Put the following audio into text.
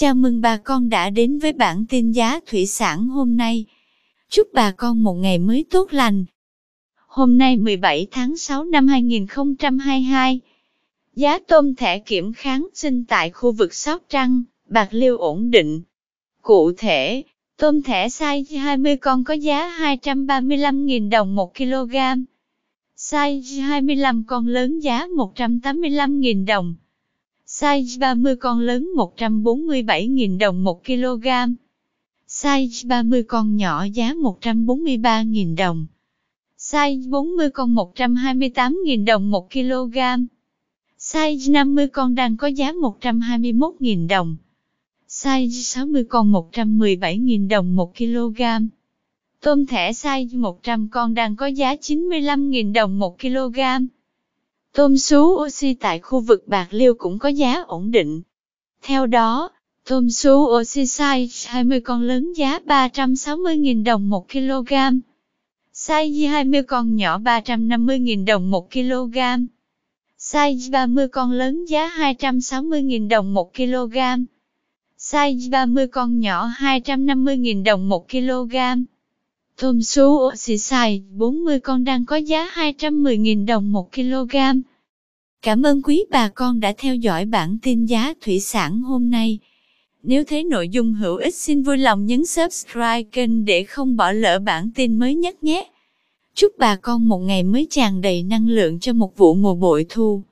Chào mừng bà con đã đến với bản tin giá thủy sản hôm nay. Chúc bà con một ngày mới tốt lành. Hôm nay 17 tháng 6 năm 2022, giá tôm thẻ kiểm kháng sinh tại khu vực Sóc Trăng, Bạc Liêu ổn định. Cụ thể, tôm thẻ size 20 con có giá 235.000 đồng 1 kg. Size 25 con lớn giá 185.000 đồng. Size 30 con lớn 147.000 đồng 1 kg. Size 30 con nhỏ giá 143.000 đồng. Size 40 con 128.000 đồng 1 kg. Size 50 con đang có giá 121.000 đồng. Size 60 con 117.000 đồng 1 kg. Tôm thẻ size 100 con đang có giá 95.000 đồng 1 kg. Tôm sú oxy tại khu vực Bạc Liêu cũng có giá ổn định. Theo đó, tôm sú oxy size 20 con lớn giá 360.000 đồng 1 kg. Size 20 con nhỏ 350.000 đồng 1 kg. Size 30 con lớn giá 260.000 đồng 1 kg. Size 30 con nhỏ 250.000 đồng 1 kg. Tôm sú oxy xài 40 con đang có giá 210.000 đồng 1 kg. Cảm ơn quý bà con đã theo dõi bản tin giá thủy sản hôm nay. Nếu thấy nội dung hữu ích xin vui lòng nhấn subscribe kênh để không bỏ lỡ bản tin mới nhất nhé. Chúc bà con một ngày mới tràn đầy năng lượng cho một vụ mùa bội thu.